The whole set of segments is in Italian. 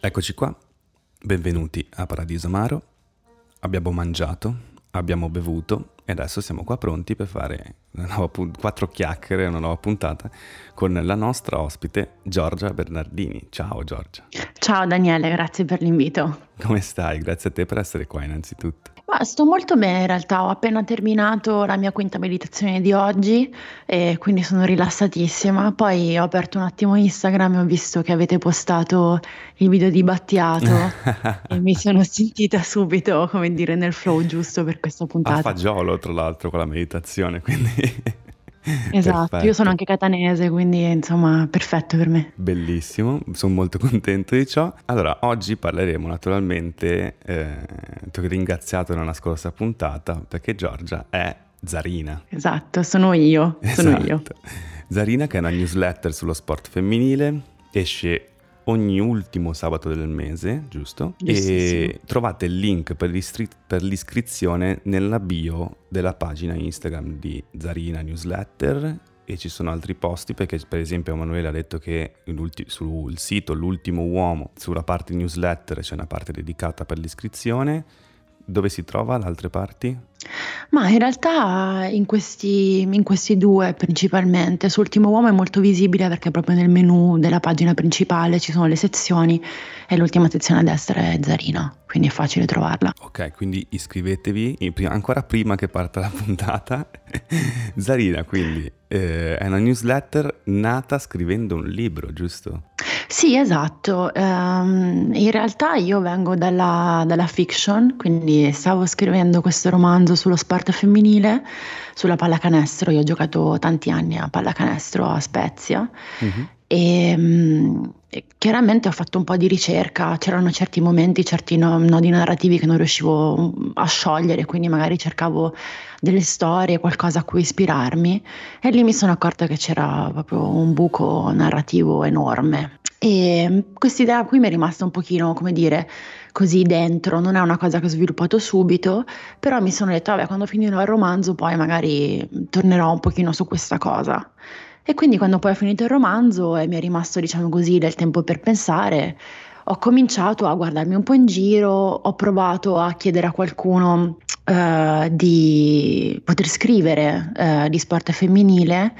Eccoci qua, benvenuti a Paradiso Amaro. Abbiamo mangiato, abbiamo bevuto e adesso siamo qua pronti per fare punt- quattro chiacchiere, una nuova puntata con la nostra ospite Giorgia Bernardini. Ciao Giorgia. Ciao Daniele, grazie per l'invito. Come stai? Grazie a te per essere qua innanzitutto. Sto molto bene in realtà, ho appena terminato la mia quinta meditazione di oggi e quindi sono rilassatissima. Poi ho aperto un attimo Instagram e ho visto che avete postato il video di Battiato e mi sono sentita subito, come dire, nel flow giusto per questa puntata. A fagiolo, tra l'altro, con la meditazione, quindi Esatto, perfetto. io sono anche catanese, quindi insomma, perfetto per me. Bellissimo, sono molto contento di ciò. Allora, oggi parleremo naturalmente, eh, ti ho ringraziato nella scorsa puntata perché Giorgia è Zarina. Esatto, sono io, sono esatto. io. Zarina che è una newsletter sullo sport femminile, esce ogni ultimo sabato del mese, giusto? E trovate il link per, per, l'iscrizione nella bio della pagina Instagram di Zarina Newsletter e ci sono altri posti perché per esempio Emanuele ha detto che sul sito L'ultimo uomo, sulla parte newsletter c'è una parte dedicata per l'iscrizione dove si trova le altre parti? Ma in realtà in questi, in questi due principalmente, su Ultimo Uomo è molto visibile perché proprio nel menu della pagina principale ci sono le sezioni e l'ultima sezione a destra è Zarina, quindi è facile trovarla. Ok, quindi iscrivetevi ancora prima che parta la puntata. Zarina quindi eh, è una newsletter nata scrivendo un libro, giusto? Sì, esatto. Ehm, in realtà io vengo dalla, dalla fiction, quindi stavo scrivendo questo romanzo sullo sport femminile, sulla pallacanestro. Io ho giocato tanti anni a pallacanestro a Spezia Mhm. e, mm, chiaramente ho fatto un po' di ricerca, c'erano certi momenti, certi no- nodi narrativi che non riuscivo mm, a sciogliere, quindi magari cercavo delle storie, qualcosa a cui ispirarmi e lì mi sono accorta che c'era proprio un buco narrativo enorme. E questa idea qui mi è rimasta un pochino, come dire, così dentro, non è una cosa che ho sviluppato subito, però mi sono detto, vabbè, quando finirò il romanzo poi magari tornerò un pochino su questa cosa. E quindi quando poi ho finito il romanzo e mi è rimasto, diciamo così, del tempo per pensare, ho cominciato a guardarmi un po' in giro, ho provato a chiedere a qualcuno uh, di poter scrivere uh, di sport femminile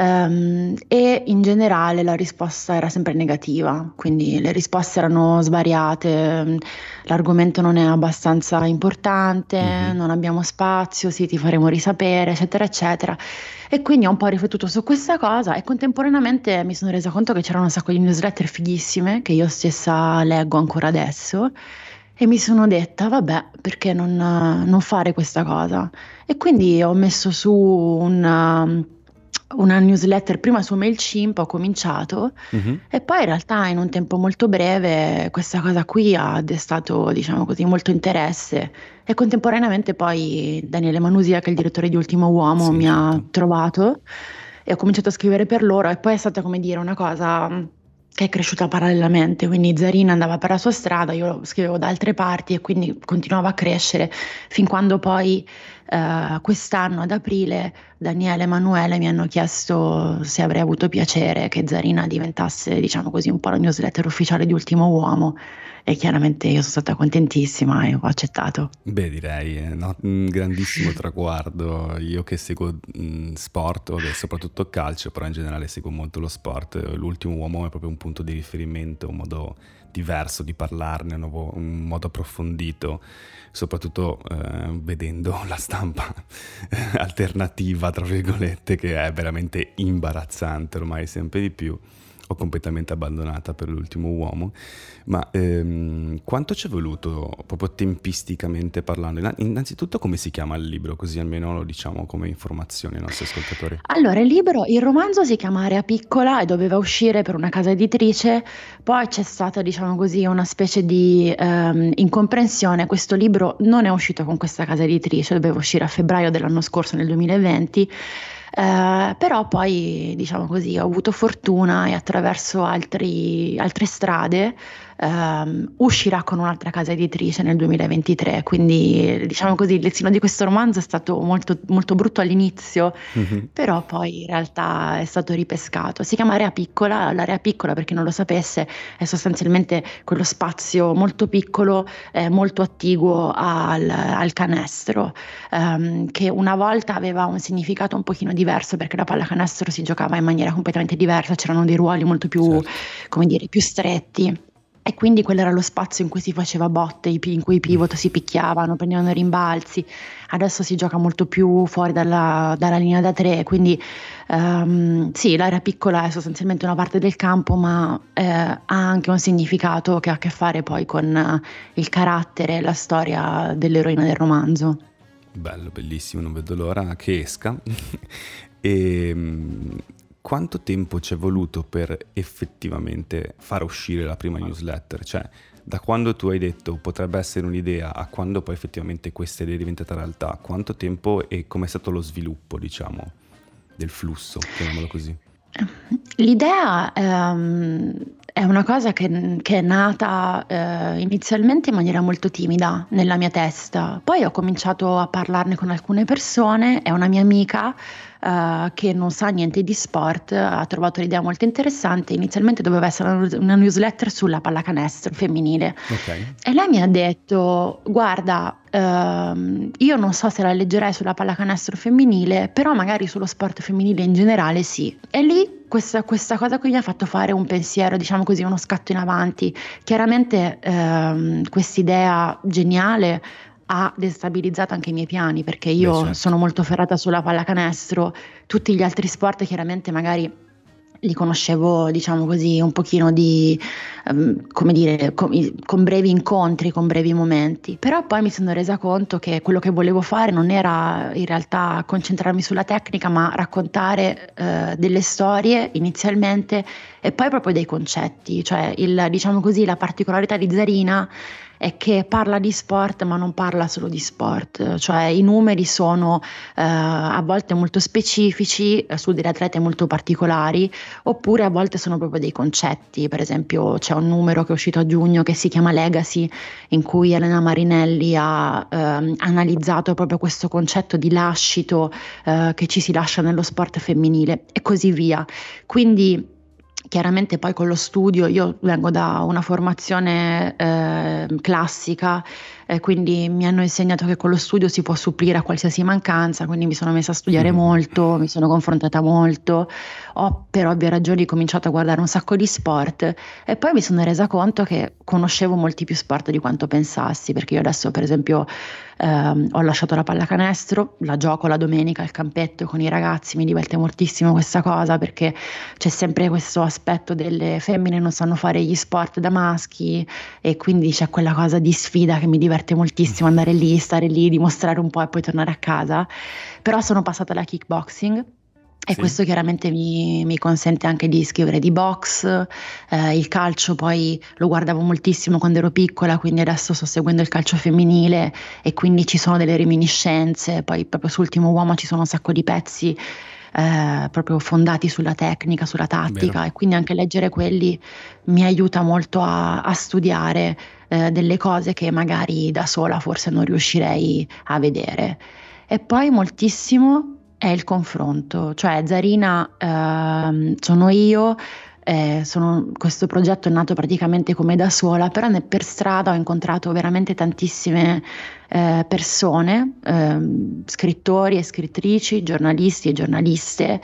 Um, e in generale la risposta era sempre negativa, quindi le risposte erano svariate, l'argomento non è abbastanza importante, mm-hmm. non abbiamo spazio, sì ti faremo risapere, eccetera, eccetera. E quindi ho un po' riflettuto su questa cosa e contemporaneamente mi sono resa conto che c'erano un sacco di newsletter fighissime che io stessa leggo ancora adesso e mi sono detta, vabbè, perché non, non fare questa cosa? E quindi ho messo su un una newsletter prima su MailChimp, ho cominciato uh-huh. e poi in realtà in un tempo molto breve questa cosa qui ha destato, diciamo così, molto interesse e contemporaneamente poi Daniele Manusia, che è il direttore di Ultimo Uomo, sì, mi certo. ha trovato e ho cominciato a scrivere per loro e poi è stata come dire una cosa che è cresciuta parallelamente, quindi Zarina andava per la sua strada, io scrivevo da altre parti e quindi continuava a crescere fin quando poi eh, quest'anno ad aprile Daniele e Emanuele mi hanno chiesto se avrei avuto piacere che Zarina diventasse, diciamo così, un po' la newsletter ufficiale di Ultimo Uomo e chiaramente io sono stata contentissima e ho accettato. Beh, direi eh, no, un grandissimo traguardo. Io che seguo mh, sport, vabbè, soprattutto calcio, però in generale seguo molto lo sport. L'ultimo uomo è proprio un punto di riferimento, un modo diverso di parlarne, un, nuovo, un modo approfondito, soprattutto eh, vedendo la stampa alternativa, tra virgolette, che è veramente imbarazzante ormai sempre di più ho completamente abbandonata per l'ultimo uomo, ma ehm, quanto ci è voluto proprio tempisticamente parlando? Innanzitutto come si chiama il libro, così almeno lo diciamo come informazione ai nostri ascoltatori. Allora, il libro, il romanzo si chiama Area Piccola e doveva uscire per una casa editrice, poi c'è stata, diciamo così, una specie di ehm, incomprensione, questo libro non è uscito con questa casa editrice, doveva uscire a febbraio dell'anno scorso, nel 2020, eh, però poi, diciamo così, ho avuto fortuna e attraverso altri, altre strade ehm, uscirà con un'altra casa editrice nel 2023, quindi diciamo così il destino di questo romanzo è stato molto, molto brutto all'inizio, mm-hmm. però poi in realtà è stato ripescato. Si chiama Area Piccola, l'area piccola per chi non lo sapesse è sostanzialmente quello spazio molto piccolo, eh, molto attiguo al, al canestro, ehm, che una volta aveva un significato un pochino diverso perché la pallacanestro si giocava in maniera completamente diversa, c'erano dei ruoli molto più, certo. come dire, più stretti. E quindi quello era lo spazio in cui si faceva botte, in cui i pivot si picchiavano, prendevano rimbalzi. Adesso si gioca molto più fuori dalla, dalla linea da tre, quindi um, sì, l'area piccola è sostanzialmente una parte del campo, ma eh, ha anche un significato che ha a che fare poi con uh, il carattere e la storia dell'eroina del romanzo. Bello, bellissimo, non vedo l'ora che esca. e ehm, quanto tempo ci è voluto per effettivamente far uscire la prima newsletter? Cioè, da quando tu hai detto potrebbe essere un'idea a quando poi effettivamente questa idea è diventata realtà, quanto tempo e com'è stato lo sviluppo, diciamo, del flusso, chiamiamolo così? L'idea ehm, è una cosa che, che è nata eh, inizialmente in maniera molto timida nella mia testa, poi ho cominciato a parlarne con alcune persone e una mia amica uh, che non sa niente di sport ha trovato l'idea molto interessante. Inizialmente doveva essere una newsletter sulla pallacanestro femminile. Okay. E lei mi ha detto: Guarda, Uh, io non so se la leggerei sulla pallacanestro femminile, però magari sullo sport femminile in generale sì. E lì questa, questa cosa qui mi ha fatto fare un pensiero, diciamo così, uno scatto in avanti. Chiaramente uh, quest'idea geniale ha destabilizzato anche i miei piani perché io Beh, certo. sono molto ferrata sulla pallacanestro, tutti gli altri sport chiaramente magari li conoscevo, diciamo così, un pochino di, um, come dire, con, con, brevi incontri, con brevi momenti. Però poi mi sono resa conto che quello che volevo fare non era in realtà concentrarmi sulla tecnica, ma raccontare uh, delle storie inizialmente e poi proprio dei concetti. Cioè, il, diciamo così, la particolarità di Zarina è che parla di sport ma non parla solo di sport, cioè i numeri sono eh, a volte molto specifici eh, su delle atlete molto particolari oppure a volte sono proprio dei concetti, per esempio c'è un numero che è uscito a giugno che si chiama Legacy in cui Elena Marinelli ha eh, analizzato proprio questo concetto di lascito eh, che ci si lascia nello sport femminile e così via. Quindi Chiaramente poi con lo studio, io vengo da una formazione eh, classica, eh, quindi mi hanno insegnato che con lo studio si può supplire a qualsiasi mancanza, quindi mi sono messa a studiare mm-hmm. molto, mi sono confrontata molto, ho per ovvie ragioni cominciato a guardare un sacco di sport e poi mi sono resa conto che conoscevo molti più sport di quanto pensassi, perché io adesso per esempio ehm, ho lasciato la pallacanestro, la gioco la domenica al campetto con i ragazzi, mi diverte moltissimo questa cosa perché c'è sempre questo aspetto delle femmine non sanno fare gli sport da maschi e quindi c'è quella cosa di sfida che mi diverte moltissimo andare lì, stare lì, dimostrare un po' e poi tornare a casa. Però sono passata alla kickboxing e sì. questo chiaramente mi, mi, consente anche di scrivere di box, eh, il calcio poi lo guardavo moltissimo quando ero piccola, quindi adesso sto seguendo il calcio femminile e quindi ci sono delle reminiscenze, poi proprio su Ultimo Uomo ci sono un sacco di pezzi eh, proprio fondati sulla tecnica, sulla tattica Vero. e quindi anche leggere quelli mi aiuta molto a, a studiare eh, delle cose che magari da sola forse non riuscirei a vedere. E poi moltissimo è il confronto, cioè Zarina eh, sono io, eh, sono, questo progetto è nato praticamente come da sola, però per strada ho incontrato veramente tantissime eh, persone, ehm, scrittori e scrittrici, giornalisti e giornaliste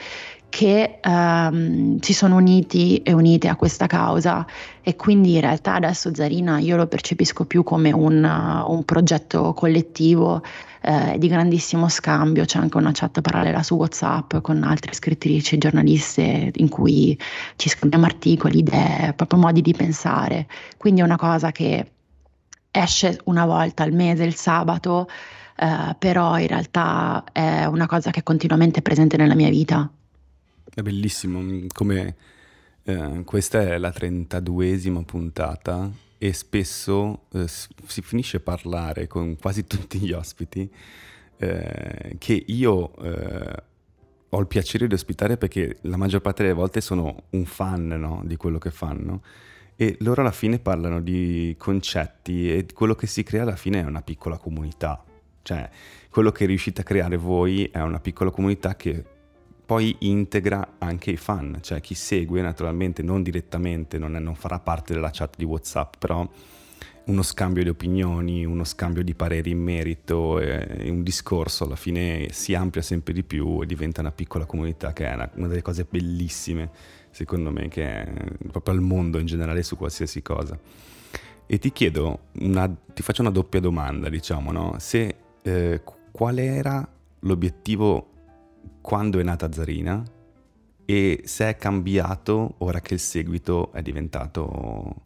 che ehm, si sono uniti e unite a questa causa. E quindi in realtà adesso Zarina io lo percepisco più come un, un progetto collettivo eh, di grandissimo scambio, c'è anche una chat parallela su Whatsapp con altre scrittrici e giornaliste in cui ci scambiamo articoli, idee, proprio modi di pensare, quindi è una cosa che esce una volta al mese il sabato, eh, però in realtà è una cosa che è continuamente presente nella mia vita. È bellissimo, mm, come eh, questa è la 32esima puntata e spesso eh, si finisce a parlare con quasi tutti gli ospiti eh, che io eh, ho il piacere di ospitare perché la maggior parte delle volte sono un fan no, di quello che fanno e loro alla fine parlano di concetti e quello che si crea alla fine è una piccola comunità. Cioè, quello che riuscite a creare voi è una piccola comunità che poi integra anche i fan, cioè chi segue naturalmente non direttamente, non, è, non farà parte della chat di WhatsApp, però uno scambio di opinioni, uno scambio di pareri in merito, eh, un discorso alla fine si amplia sempre di più e diventa una piccola comunità che è una, una delle cose bellissime secondo me che è proprio al mondo in generale su qualsiasi cosa. E ti chiedo, una, ti faccio una doppia domanda, diciamo, no? Se eh, qual era l'obiettivo quando è nata Zarina e se è cambiato ora che il seguito è diventato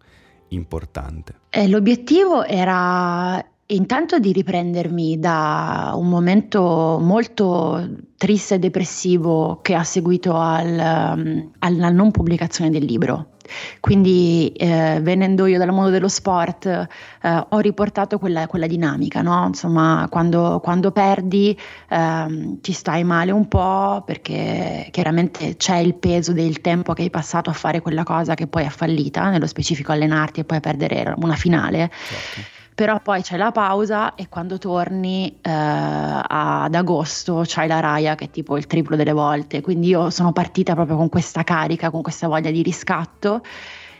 importante? Eh, l'obiettivo era intanto di riprendermi da un momento molto triste e depressivo che ha seguito al, um, alla non pubblicazione del libro. Quindi eh, venendo io dal mondo dello sport eh, ho riportato quella, quella dinamica, no? insomma quando, quando perdi eh, ci stai male un po' perché chiaramente c'è il peso del tempo che hai passato a fare quella cosa che poi è fallita, nello specifico allenarti e poi perdere una finale. Certo però poi c'è la pausa e quando torni eh, ad agosto c'hai la raia che è tipo il triplo delle volte, quindi io sono partita proprio con questa carica, con questa voglia di riscatto.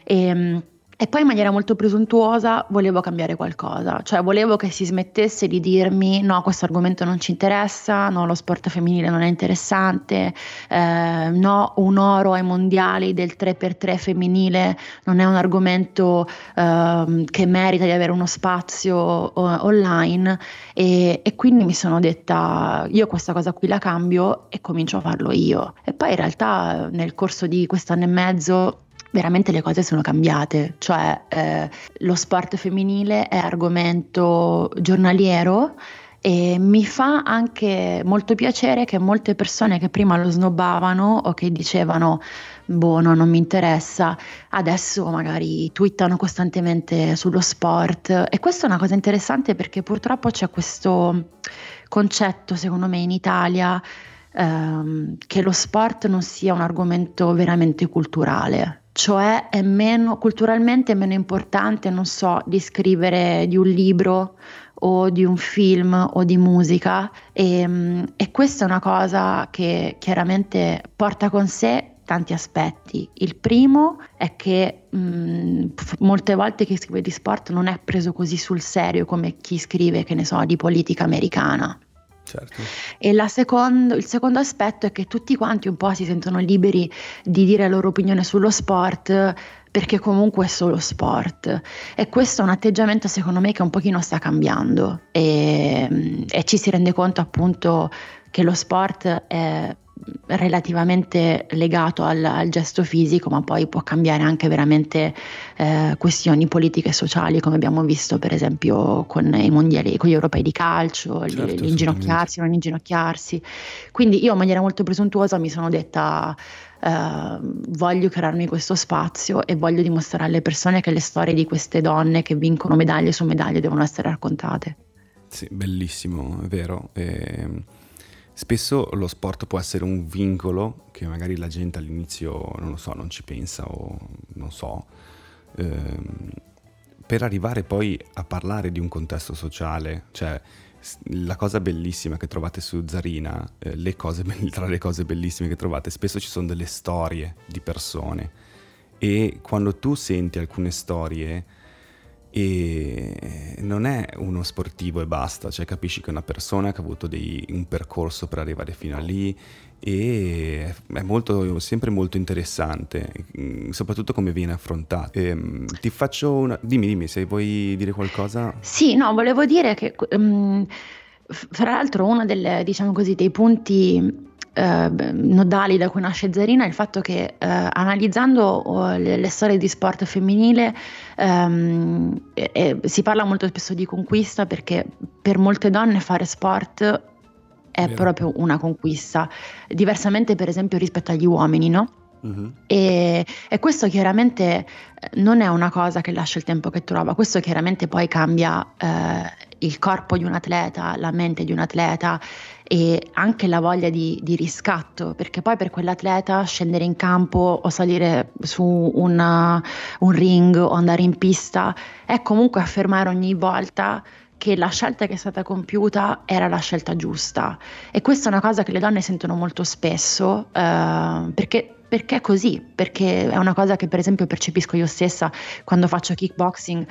E ehm, e poi in maniera molto presuntuosa volevo cambiare qualcosa, cioè volevo che si smettesse di dirmi no, questo argomento non ci interessa, no, lo sport femminile non è interessante, eh, no, un oro ai mondiali del 3x3 femminile non è un argomento eh, che merita di avere uno spazio online e, e quindi mi sono detta io questa cosa qui la cambio e comincio a farlo io. E poi in realtà nel corso di quest'anno e mezzo veramente le cose sono cambiate, cioè eh, lo sport femminile è argomento giornaliero e mi fa anche molto piacere che molte persone che prima lo snobbavano o che dicevano boh no, non mi interessa, adesso magari twittano costantemente sullo sport. E questa è una cosa interessante perché purtroppo c'è questo concetto secondo me in Italia ehm, che lo sport non sia un argomento veramente culturale cioè è meno, culturalmente è meno importante, non so, di scrivere di un libro o di un film o di musica e, ehm, e questa è una cosa che chiaramente porta con sé tanti aspetti. Il primo è che mh, mm, molte volte chi scrive di sport non è preso così sul serio come chi scrive, che ne so, di politica americana. Certo. E secondo, il secondo aspetto è che tutti quanti un po' si sentono liberi di dire la loro opinione sullo sport perché comunque è solo sport e questo è un atteggiamento secondo me che un pochino sta cambiando e, e ci si rende conto appunto che lo sport è relativamente legato al, al, gesto fisico, ma poi può cambiare anche veramente eh, questioni politiche e sociali, come abbiamo visto per esempio con i mondiali, con gli europei di calcio, certo, l'inginocchiarsi, non inginocchiarsi. Quindi io in maniera molto presuntuosa mi sono detta Uh, voglio crearmi questo spazio e voglio dimostrare alle persone che le storie di queste donne che vincono medaglie su medaglie devono essere raccontate. Sì, bellissimo, è vero. E ehm, Spesso lo sport può essere un vincolo che magari la gente all'inizio, non lo so, non ci pensa o non so, ehm, per arrivare poi a parlare di un contesto sociale, cioè la cosa bellissima che trovate su Zarina, eh, le cose, tra le cose bellissime che trovate, spesso ci sono delle storie di persone e quando tu senti alcune storie e non è uno sportivo e basta, cioè capisci che è una persona che ha avuto dei, un percorso per arrivare fino a lì e è molto, sempre molto interessante, mm, soprattutto come viene affrontato. E, ehm, ti faccio una... Dimmi, dimmi se vuoi dire qualcosa. Sì, no, volevo dire che... Um, fra l'altro uno delle, diciamo così, dei punti eh, nodali da cui nasce Zarina è il fatto che eh, analizzando oh, le, le, storie di sport femminile ehm, eh, si parla molto spesso di conquista perché per molte donne fare sport è Vero. proprio una conquista, diversamente per esempio rispetto agli uomini, no? Uh-huh. E, e, questo chiaramente non è una cosa che lascia il tempo che trova, questo chiaramente poi cambia eh, il corpo di un atleta, la mente di un atleta e anche la voglia di, di riscatto, perché poi per quell'atleta scendere in campo o salire su una, un ring o andare in pista è comunque affermare ogni volta che la scelta che è stata compiuta era la scelta giusta e questa è una cosa che le donne sentono molto spesso eh, perché perché è così, perché è una cosa che per esempio percepisco io stessa quando faccio kickboxing.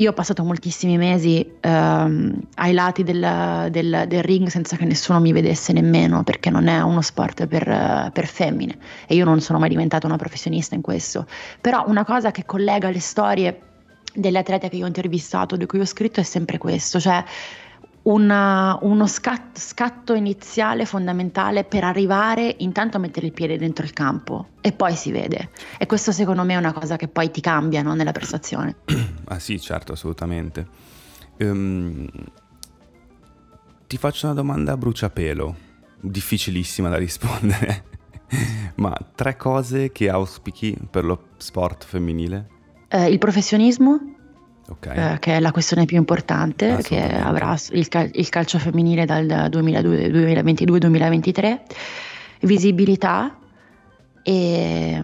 Io ho passato moltissimi mesi ehm, ai lati del, del, del, ring senza che nessuno mi vedesse nemmeno, perché non è uno sport per, per femmine e io non sono mai diventata una professionista in questo. Però una cosa che collega le storie delle atlete che io ho intervistato, di cui ho scritto, è sempre questo, cioè una, uno scatto, scatto, iniziale fondamentale per arrivare intanto a mettere il piede dentro il campo e poi si vede. E questo secondo me è una cosa che poi ti cambia no, nella prestazione. ah sì, certo, assolutamente. Um, ti faccio una domanda a bruciapelo, difficilissima da rispondere, ma tre cose che auspichi per lo sport femminile? Eh, il professionismo, Okay. Eh, che è la questione più importante che avrà il, cal- il, calcio femminile dal 2022-2023, visibilità e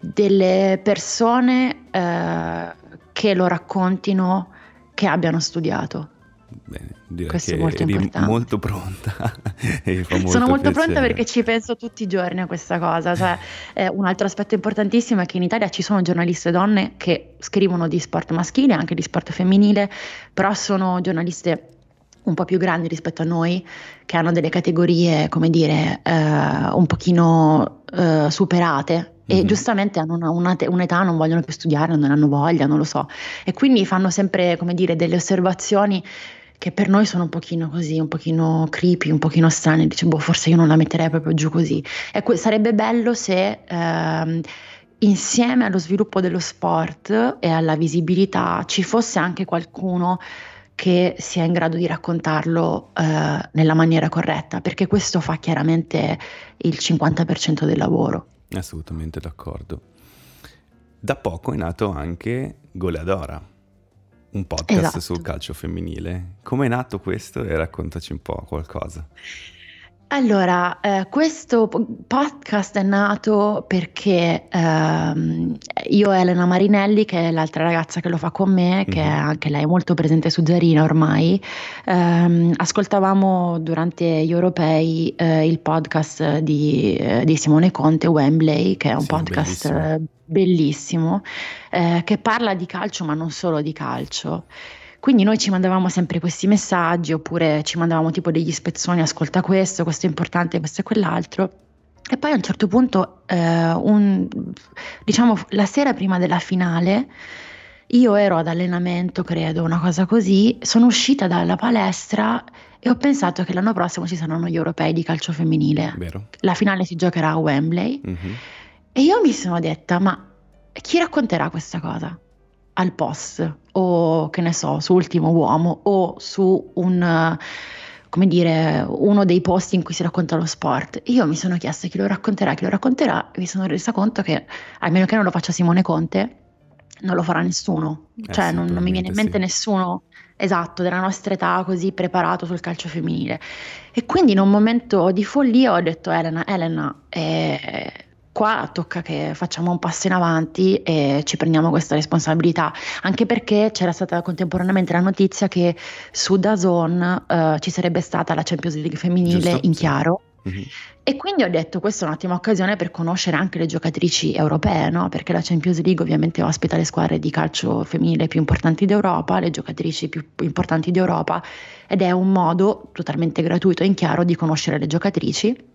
delle persone eh, che lo raccontino che abbiano studiato. Bene, direi Questo che è molto eri molto pronta. molto Sono molto piacere. pronta perché ci penso tutti i giorni a questa cosa. Cioè, eh, un altro aspetto importantissimo è che in Italia ci sono giornaliste donne che scrivono di sport maschile, anche di sport femminile, però sono giornaliste un po' più grandi rispetto a noi, che hanno delle categorie, come dire, eh, un pochino eh, superate e mm-hmm. giustamente hanno una, una, un'età, non vogliono più studiare, non hanno voglia, non lo so. E quindi fanno sempre, come dire, delle osservazioni che per noi sono un pochino così, un pochino creepy, un pochino strane, dice boh forse io non la metterei proprio giù così. Ecco, sarebbe bello se ehm, insieme allo sviluppo dello sport e alla visibilità ci fosse anche qualcuno che sia in grado di raccontarlo eh, nella maniera corretta, perché questo fa chiaramente il 50% del lavoro. Assolutamente d'accordo. Da poco è nato anche Goleadora un podcast esatto. sul calcio femminile. Come è nato questo e raccontaci un po' qualcosa. Allora, eh, questo podcast è nato perché ehm, io e Elena Marinelli, che è l'altra ragazza che lo fa con me, che mm-hmm. è anche lei molto presente su Zarina ormai, ehm, ascoltavamo durante gli europei eh, il podcast di, eh, di, Simone Conte, Wembley, che è un sì, podcast bellissimo, bellissimo eh, che parla di calcio ma non solo di calcio. Quindi noi ci mandavamo sempre questi messaggi oppure ci mandavamo tipo degli spezzoni, ascolta questo, questo è importante, questo è quell'altro. E poi a un certo punto, eh, un, diciamo la sera prima della finale, io ero ad allenamento, credo, una cosa così, sono uscita dalla palestra e ho pensato che l'anno prossimo ci saranno gli europei di calcio femminile. Vero. La finale si giocherà a Wembley. Mm-hmm. E io mi sono detta, ma chi racconterà questa cosa? al post o che ne so, su Ultimo Uomo o su un come dire, uno dei posti in cui si racconta lo sport. Io mi sono chiesta chi lo racconterà, chi lo racconterà, e mi sono resa conto che, a meno che non lo faccia Simone Conte, non lo farà nessuno. Eh cioè, non, non, mi viene in mente sì. nessuno esatto della nostra età così preparato sul calcio femminile. E quindi in un momento di follia ho detto, Elena, Elena, eh, qua tocca che facciamo un passo in avanti e ci prendiamo questa responsabilità, anche perché c'era stata contemporaneamente la notizia che su Dazon uh, ci sarebbe stata la Champions League femminile Giusto, in chiaro. Mm-hmm. E quindi ho detto questa è un'ottima occasione per conoscere anche le giocatrici europee, no? perché la Champions League ovviamente ospita le squadre di calcio femminile più importanti d'Europa, le giocatrici più importanti d'Europa ed è un modo totalmente gratuito e in chiaro di conoscere le giocatrici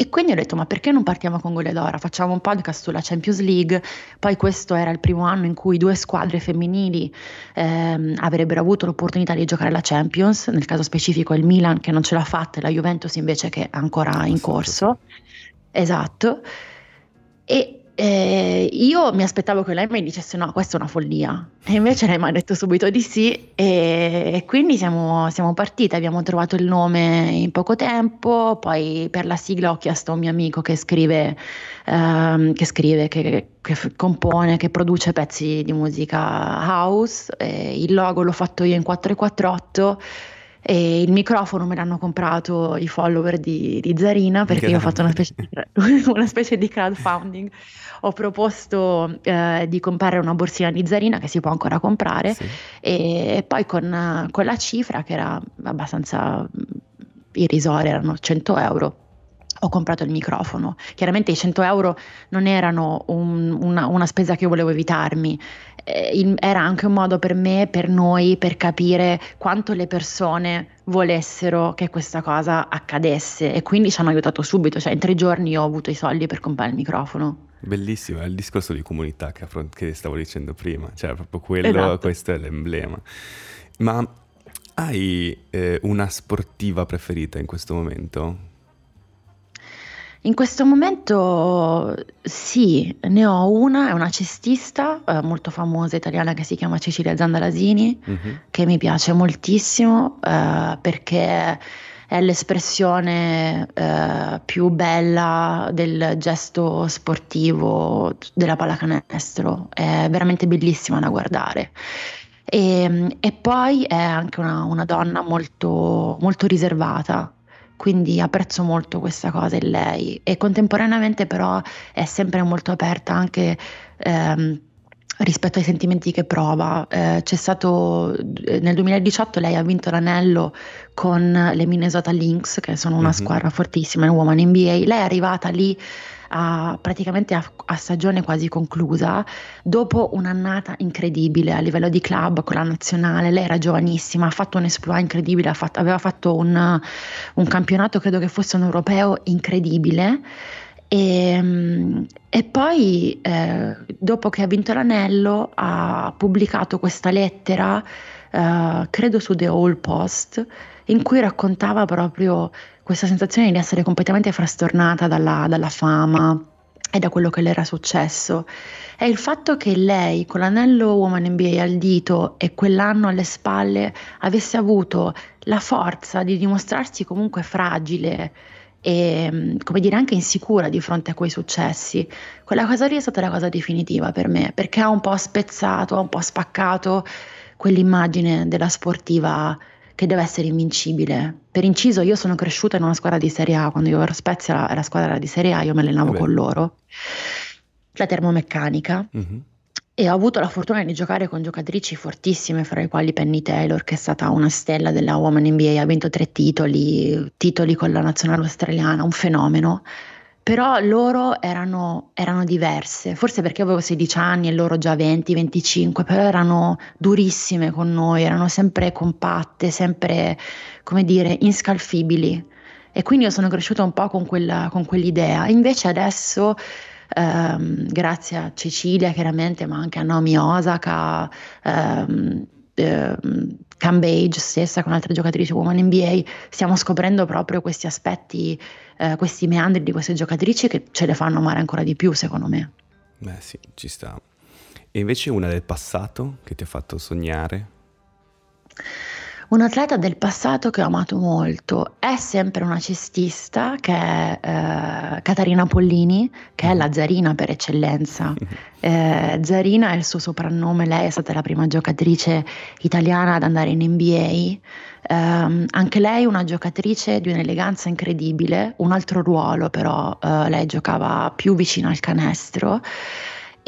e quindi ho detto, ma perché non partiamo con Gole d'Ora? Facciamo un podcast sulla Champions League. Poi questo era il primo anno in cui due squadre femminili ehm, avrebbero avuto l'opportunità di giocare la Champions, nel caso specifico il Milan che non ce l'ha fatta e la Juventus invece che è ancora in corso. Esatto. E E io mi aspettavo che lei mi dicesse no, questa è una follia. E invece lei mi ha detto subito di sì e, e quindi siamo, siamo partite, abbiamo trovato il nome in poco tempo, poi per la sigla ho chiesto a un mio amico che scrive, ehm, che, scrive che, che, compone, che produce pezzi di musica house, il logo l'ho fatto io in 448 e il microfono me l'hanno comprato i follower di, di Zarina perché io ho fatto una specie di, una specie di crowdfunding. Ho proposto eh, di comprare una borsina di Zarina che si può ancora comprare sì. e, poi con, con la cifra che era abbastanza irrisoria, erano 100 euro ho comprato il microfono. Chiaramente i 100 euro non erano un, una, una, spesa che io volevo evitarmi, eh, il, era anche un modo per me, per noi, per capire quanto le persone volessero che questa cosa accadesse e quindi ci hanno aiutato subito, cioè in tre giorni ho avuto i soldi per comprare il microfono. Bellissimo, è il discorso di comunità che, che stavo dicendo prima, cioè proprio quello, esatto. questo è l'emblema. Ma hai eh, una sportiva preferita in questo momento? In questo momento sì, ne ho una, è una cestista eh, molto famosa italiana che si chiama Cecilia Zandalasini, mm-hmm. che mi piace moltissimo eh, perché è l'espressione eh, più bella del gesto sportivo della pallacanestro, è veramente bellissima da guardare. E, e poi è anche una, una donna molto, molto riservata, quindi apprezzo molto questa cosa in lei e contemporaneamente però è sempre molto aperta anche ehm, rispetto ai sentimenti che prova. Eh, c'è stato nel 2018 lei ha vinto l'anello con le Minnesota Lynx, che sono una mm-hmm. squadra fortissima in Woman NBA. Lei è arrivata lì a, praticamente a, a, stagione quasi conclusa, dopo un'annata incredibile a livello di club con la nazionale, lei era giovanissima, ha fatto un esploit incredibile, fatto, aveva fatto un, un campionato, credo che fosse un europeo incredibile. E, e, poi, eh, dopo che ha vinto l'anello, ha pubblicato questa lettera, eh, credo su The All Post, in cui raccontava proprio questa sensazione di essere completamente frastornata dalla, dalla fama e da quello che le era successo. È il fatto che lei, con l'anello Woman NBA al dito e quell'anno alle spalle, avesse avuto la forza di dimostrarsi comunque fragile e come dire anche insicura di fronte a quei successi. Quella cosa lì è stata la cosa definitiva per me, perché ha un po' spezzato, ha un po' spaccato quell'immagine della sportiva che deve essere invincibile. Per inciso, io sono cresciuta in una squadra di Serie A, quando io ero Spezia la, la squadra di Serie A, io mi allenavo Vabbè. con loro, la termomeccanica. Mm-hmm. E ho avuto la fortuna di giocare con giocatrici fortissime, fra le quali Penny Taylor, che è stata una stella della Woman NBA, ha vinto tre titoli, titoli con la nazionale australiana, un fenomeno però loro erano, erano, diverse, forse perché avevo 16 anni e loro già 20, 25, però erano durissime con noi, erano sempre compatte, sempre, come dire, inscalfibili. E quindi io sono cresciuta un po' con, quella, con quell'idea. Invece adesso, ehm, grazie a Cecilia chiaramente, ma anche a Naomi Osaka, ehm, ehm, Cambage stessa con altre giocatrici Woman NBA, stiamo scoprendo proprio questi aspetti eh, questi meandri di queste giocatrici che ce le fanno amare ancora di più, secondo me. Beh, sì, ci sta. E invece una del passato che ti ha fatto sognare? Un atleta del passato che ho amato molto è sempre una cestista che è eh, Catarina Pollini, che è mm-hmm. la Zarina per eccellenza. Eh, Zarina è il suo soprannome, lei è stata la prima giocatrice italiana ad andare in NBA. Um, anche lei una giocatrice di un'eleganza incredibile, un altro ruolo però, uh, lei giocava più vicino al canestro.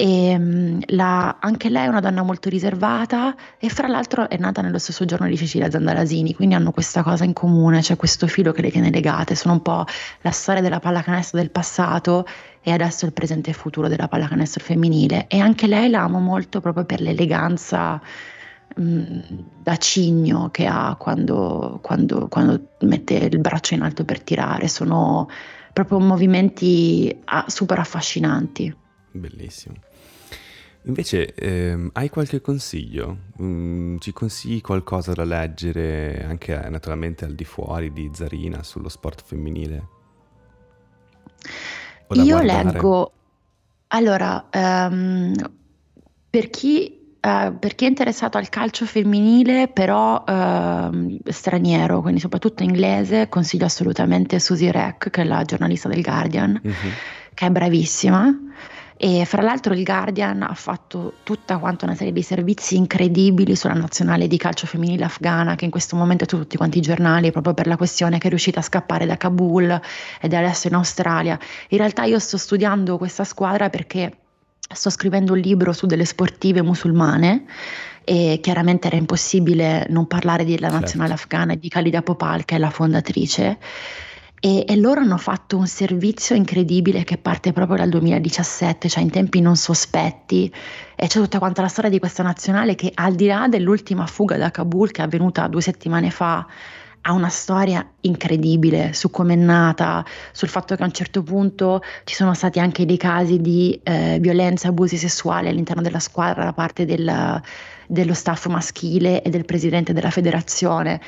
E, um, la, anche lei è una donna molto riservata e fra l'altro è nata nello stesso giorno di Cecilia Zandalasini, quindi hanno questa cosa in comune, c'è cioè questo filo che le tiene legate, sono un po' la storia della pallacanestro del passato e adesso il presente e futuro della pallacanestro femminile e anche lei la amo molto proprio per l'eleganza Mm, da cigno che ha quando, quando, quando, mette il braccio in alto per tirare, sono proprio movimenti ah, super affascinanti. Bellissimo. Invece, ehm, hai qualche consiglio? Mm, ci consigli qualcosa da leggere anche naturalmente al di fuori di Zarina sullo sport femminile? Io guardare? leggo Allora, ehm, per chi Uh, per chi è interessato al calcio femminile, però uh, straniero, quindi soprattutto inglese, consiglio assolutamente Susie Reck, che è la giornalista del Guardian, mm-hmm. che è bravissima. E fra l'altro il Guardian ha fatto tutta quanta una serie di servizi incredibili sulla nazionale di calcio femminile afghana, che in questo momento è su tutti quanti i giornali, proprio per la questione che è riuscita a scappare da Kabul ed è adesso in Australia. In realtà io sto studiando questa squadra perché sto scrivendo un libro su delle sportive musulmane e chiaramente era impossibile non parlare della certo. nazionale afghana e di Khalida Popal che è la fondatrice e, e, loro hanno fatto un servizio incredibile che parte proprio dal 2017, cioè in tempi non sospetti e c'è tutta quanta la storia di questa nazionale che al di là dell'ultima fuga da Kabul che è avvenuta due settimane fa ha una storia incredibile su come è nata, sul fatto che a un certo punto ci sono stati anche dei casi di eh, violenza e abusi sessuali all'interno della squadra da parte del, dello staff maschile e del presidente della federazione.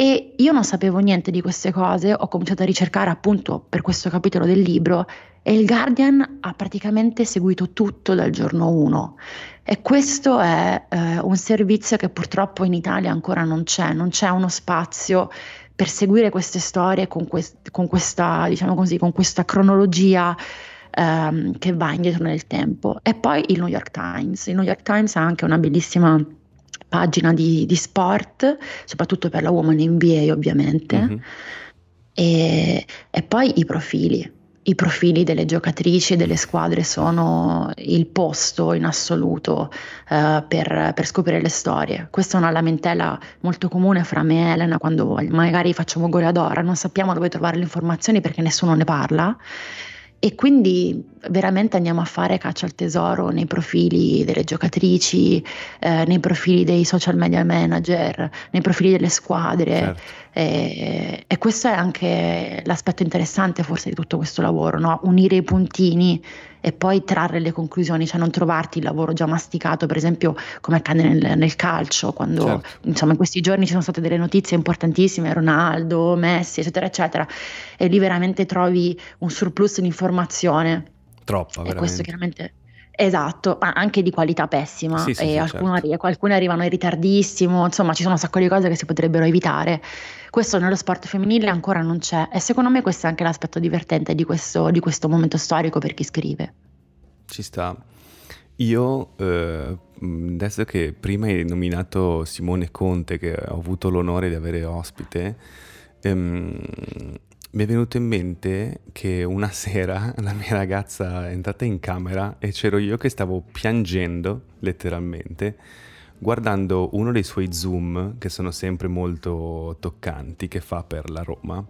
E io non sapevo niente di queste cose, ho cominciato a ricercare appunto per questo capitolo del libro e il Guardian ha praticamente seguito tutto dal giorno 1 e questo è eh, un servizio che purtroppo in Italia ancora non c'è, non c'è uno spazio per seguire queste storie con, quest- con, questa, diciamo così, con questa cronologia ehm, che va indietro nel tempo. E poi il New York Times. Il New York Times ha anche una bellissima pagina di, di sport, soprattutto per la Woman NBA ovviamente, mm-hmm. e, e poi i profili. I profili delle giocatrici e delle squadre sono il posto in assoluto uh, per, per, scoprire le storie. Questa è una lamentela molto comune fra me e Elena quando magari facciamo Goleadora, non sappiamo dove trovare le informazioni perché nessuno ne parla e quindi veramente andiamo a fare caccia al tesoro nei profili delle giocatrici, eh, nei profili dei social media manager, nei profili delle squadre. Certo. E, e, questo è anche l'aspetto interessante forse di tutto questo lavoro, no? unire i puntini e poi trarre le conclusioni, cioè non trovarti il lavoro già masticato, per esempio come accade nel, nel calcio, quando certo. insomma in questi giorni ci sono state delle notizie importantissime, Ronaldo, Messi, eccetera, eccetera, e lì veramente trovi un surplus di informazione. Troppa, veramente. E questo chiaramente Esatto, ma anche di qualità pessima. Sì, sì, e sì, alcune, certo. alcune, arrivano in ritardissimo, insomma ci sono un sacco di cose che si potrebbero evitare. Questo nello sport femminile ancora non c'è e secondo me questo è anche l'aspetto divertente di questo, di questo momento storico per chi scrive. Ci sta. Io, eh, adesso che prima hai nominato Simone Conte, che ho avuto l'onore di avere ospite, ehm, mi è venuto in mente che una sera la mia ragazza è entrata in camera e c'ero io che stavo piangendo, letteralmente, guardando uno dei suoi zoom, che sono sempre molto toccanti, che fa per la Roma,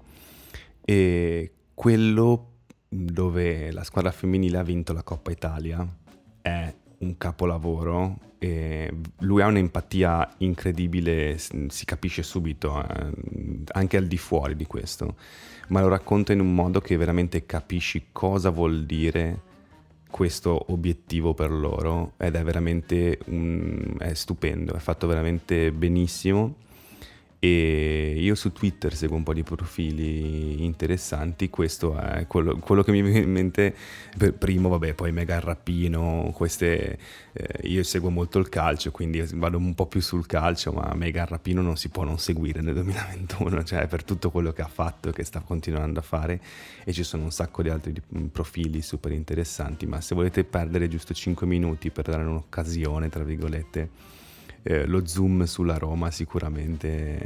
e quello dove la squadra femminile ha vinto la Coppa Italia è un capolavoro e lui ha un'empatia incredibile, si capisce subito, eh, anche al di fuori di questo ma lo racconta in un modo che veramente capisci cosa vuol dire questo obiettivo per loro ed è veramente un, è stupendo, è fatto veramente benissimo e io su Twitter seguo un po' di profili interessanti, questo è quello, quello che mi viene in mente, per primo vabbè poi Mega Rapino, queste, eh, io seguo molto il calcio quindi vado un po' più sul calcio ma Mega Rapino non si può non seguire nel 2021, cioè per tutto quello che ha fatto e che sta continuando a fare e ci sono un sacco di altri profili super interessanti ma se volete perdere giusto 5 minuti per dare un'occasione tra virgolette eh, lo zoom sulla Roma sicuramente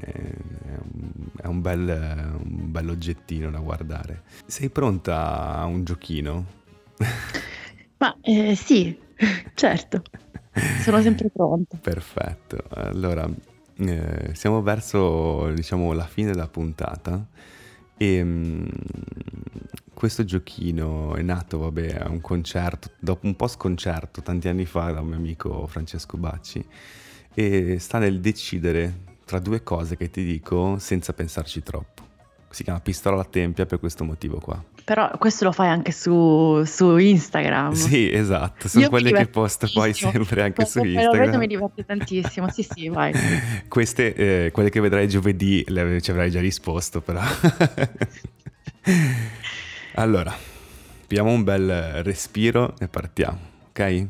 è un bel, un bel oggettino da guardare. Sei pronta a un giochino? Ma eh, sì, certo, sono sempre pronta. Perfetto, allora eh, siamo verso diciamo la fine della puntata e mh, questo giochino è nato vabbè a un concerto, dopo un post concerto tanti anni fa da un mio amico Francesco Bacci e sta nel decidere tra due cose che ti dico senza pensarci troppo. Si chiama pistola alla tempia per questo motivo qua. Però questo lo fai anche su, su Instagram. Sì, esatto, sono quelle che posto poi sempre anche su Instagram. Lo mi diverte tantissimo, sì sì, vai. Queste, eh, quelle che vedrai giovedì, le, ci avrai già risposto però. allora, Piamo un bel respiro e partiamo, ok?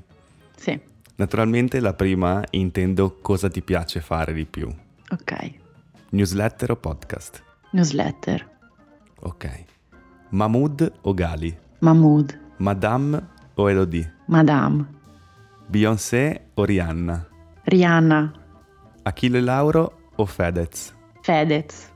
Sì. Naturalmente la prima intendo cosa ti piace fare di più. Ok. Newsletter o podcast? Newsletter. Ok. Mahmood o Gali? Mahmood. Madame o Elodie? Madame. Beyoncé o Rihanna? Rihanna. Achille Lauro o Fedez? Fedez.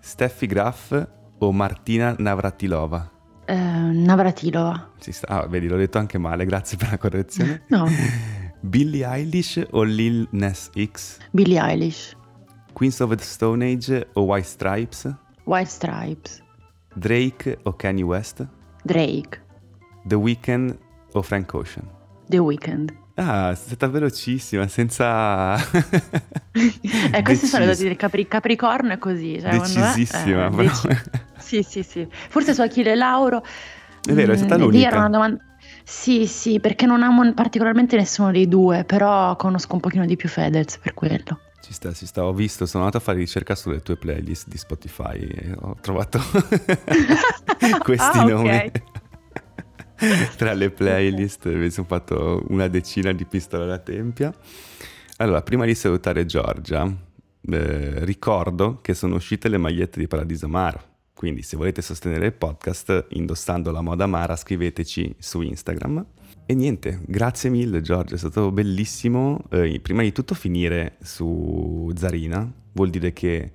Steffi Graf o Martina Navratilova? Eh, Navratilova. Si sta, ah, vedi, l'ho detto anche male, grazie per la correzione. No. Billie Eilish o Lil Nas X? Billie Eilish. Queens of the Stone Age o White Stripes? White Stripes. Drake o Kanye West? Drake. The Weeknd o Frank Ocean? The Weeknd. Ah, sei stata velocissima, senza... eh, questi sono dati del Capri- Capricorno, è così. Cioè, è- Decisissima, eh, però. Sì, sì, sì. Forse su Achille Lauro. È vero, è stata mm, lì l'unica. era una domanda. Sì, sì, perché non amo particolarmente nessuno dei due, però conosco un pochino di più Fedez per quello. Ci sta, ci sta. Ho visto, sono andato a fare ricerca sulle tue playlist di Spotify e ho trovato questi Ah, nomi. Tra le playlist mi sono fatto una decina di pistole alla tempia. Allora, prima di salutare Giorgia, eh, ricordo che sono uscite le magliette di Paradiso Amaro. Quindi se volete sostenere il podcast indossando la moda Mara scriveteci su Instagram. E niente, grazie mille Giorgia, è stato bellissimo. eh, prima di tutto finire su Zarina vuol dire che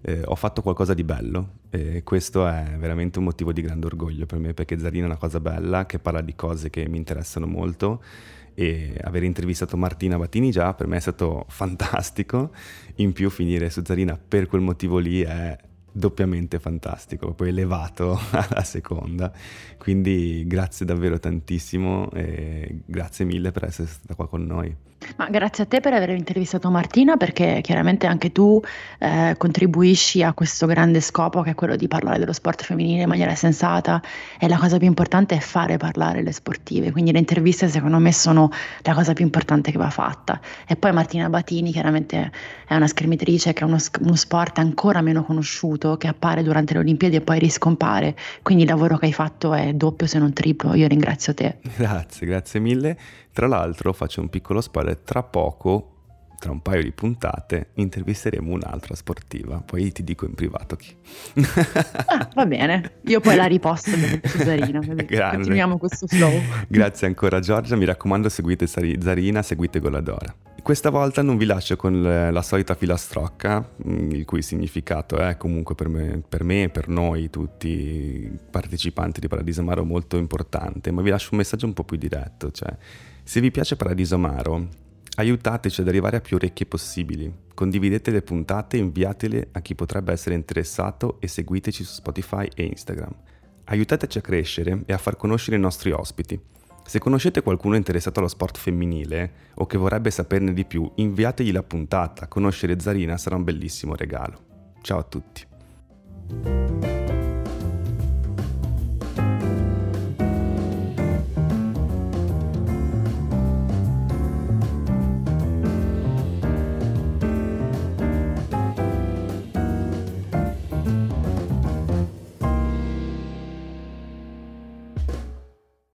eh, ho fatto qualcosa di bello e questo è veramente un motivo di grande orgoglio per me perché Zarina è una cosa bella che parla di cose che mi interessano molto e aver intervistato Martina Battini già per me è stato fantastico, in più finire su Zarina per quel motivo lì è doppiamente fantastico, poi elevato alla seconda. Quindi grazie davvero tantissimo e grazie mille per essere stata qua con noi. Ma grazie a te per aver intervistato Martina perché chiaramente anche tu eh, contribuisci a questo grande scopo che è quello di parlare dello sport femminile in maniera sensata e la cosa più importante è fare parlare le sportive, quindi le interviste secondo me sono la cosa più importante che va fatta. E poi Martina Batini chiaramente è una schermitrice che è uno, uno sport ancora meno conosciuto che appare durante le Olimpiadi e poi riscompare, quindi il lavoro che hai fatto è doppio se non triplo, io ringrazio te. Grazie, grazie mille. Tra l'altro faccio un piccolo spoiler, tra poco, tra un paio di puntate, intervisteremo un'altra sportiva, poi ti dico in privato chi. Ah, va bene, io poi la riposto Zarina, continuiamo questo flow. Grazie ancora Giorgia, mi raccomando seguite Zarina, seguite Goladora. Questa volta non vi lascio con la solita filastrocca, mh, il cui significato è comunque per me, per me e per noi tutti partecipanti di Paradiso Amaro molto importante, ma vi lascio un messaggio un po' più diretto, cioè se vi piace Paradiso Amaro, aiutateci ad arrivare a più orecchie possibili, condividete le puntate e inviatele a chi potrebbe essere interessato e seguiteci su Spotify e Instagram. Aiutateci a crescere e a far conoscere i nostri ospiti. Se conoscete qualcuno interessato allo sport femminile o che vorrebbe saperne di più, inviategli la puntata. Conoscere Zarina sarà un bellissimo regalo. Ciao a tutti.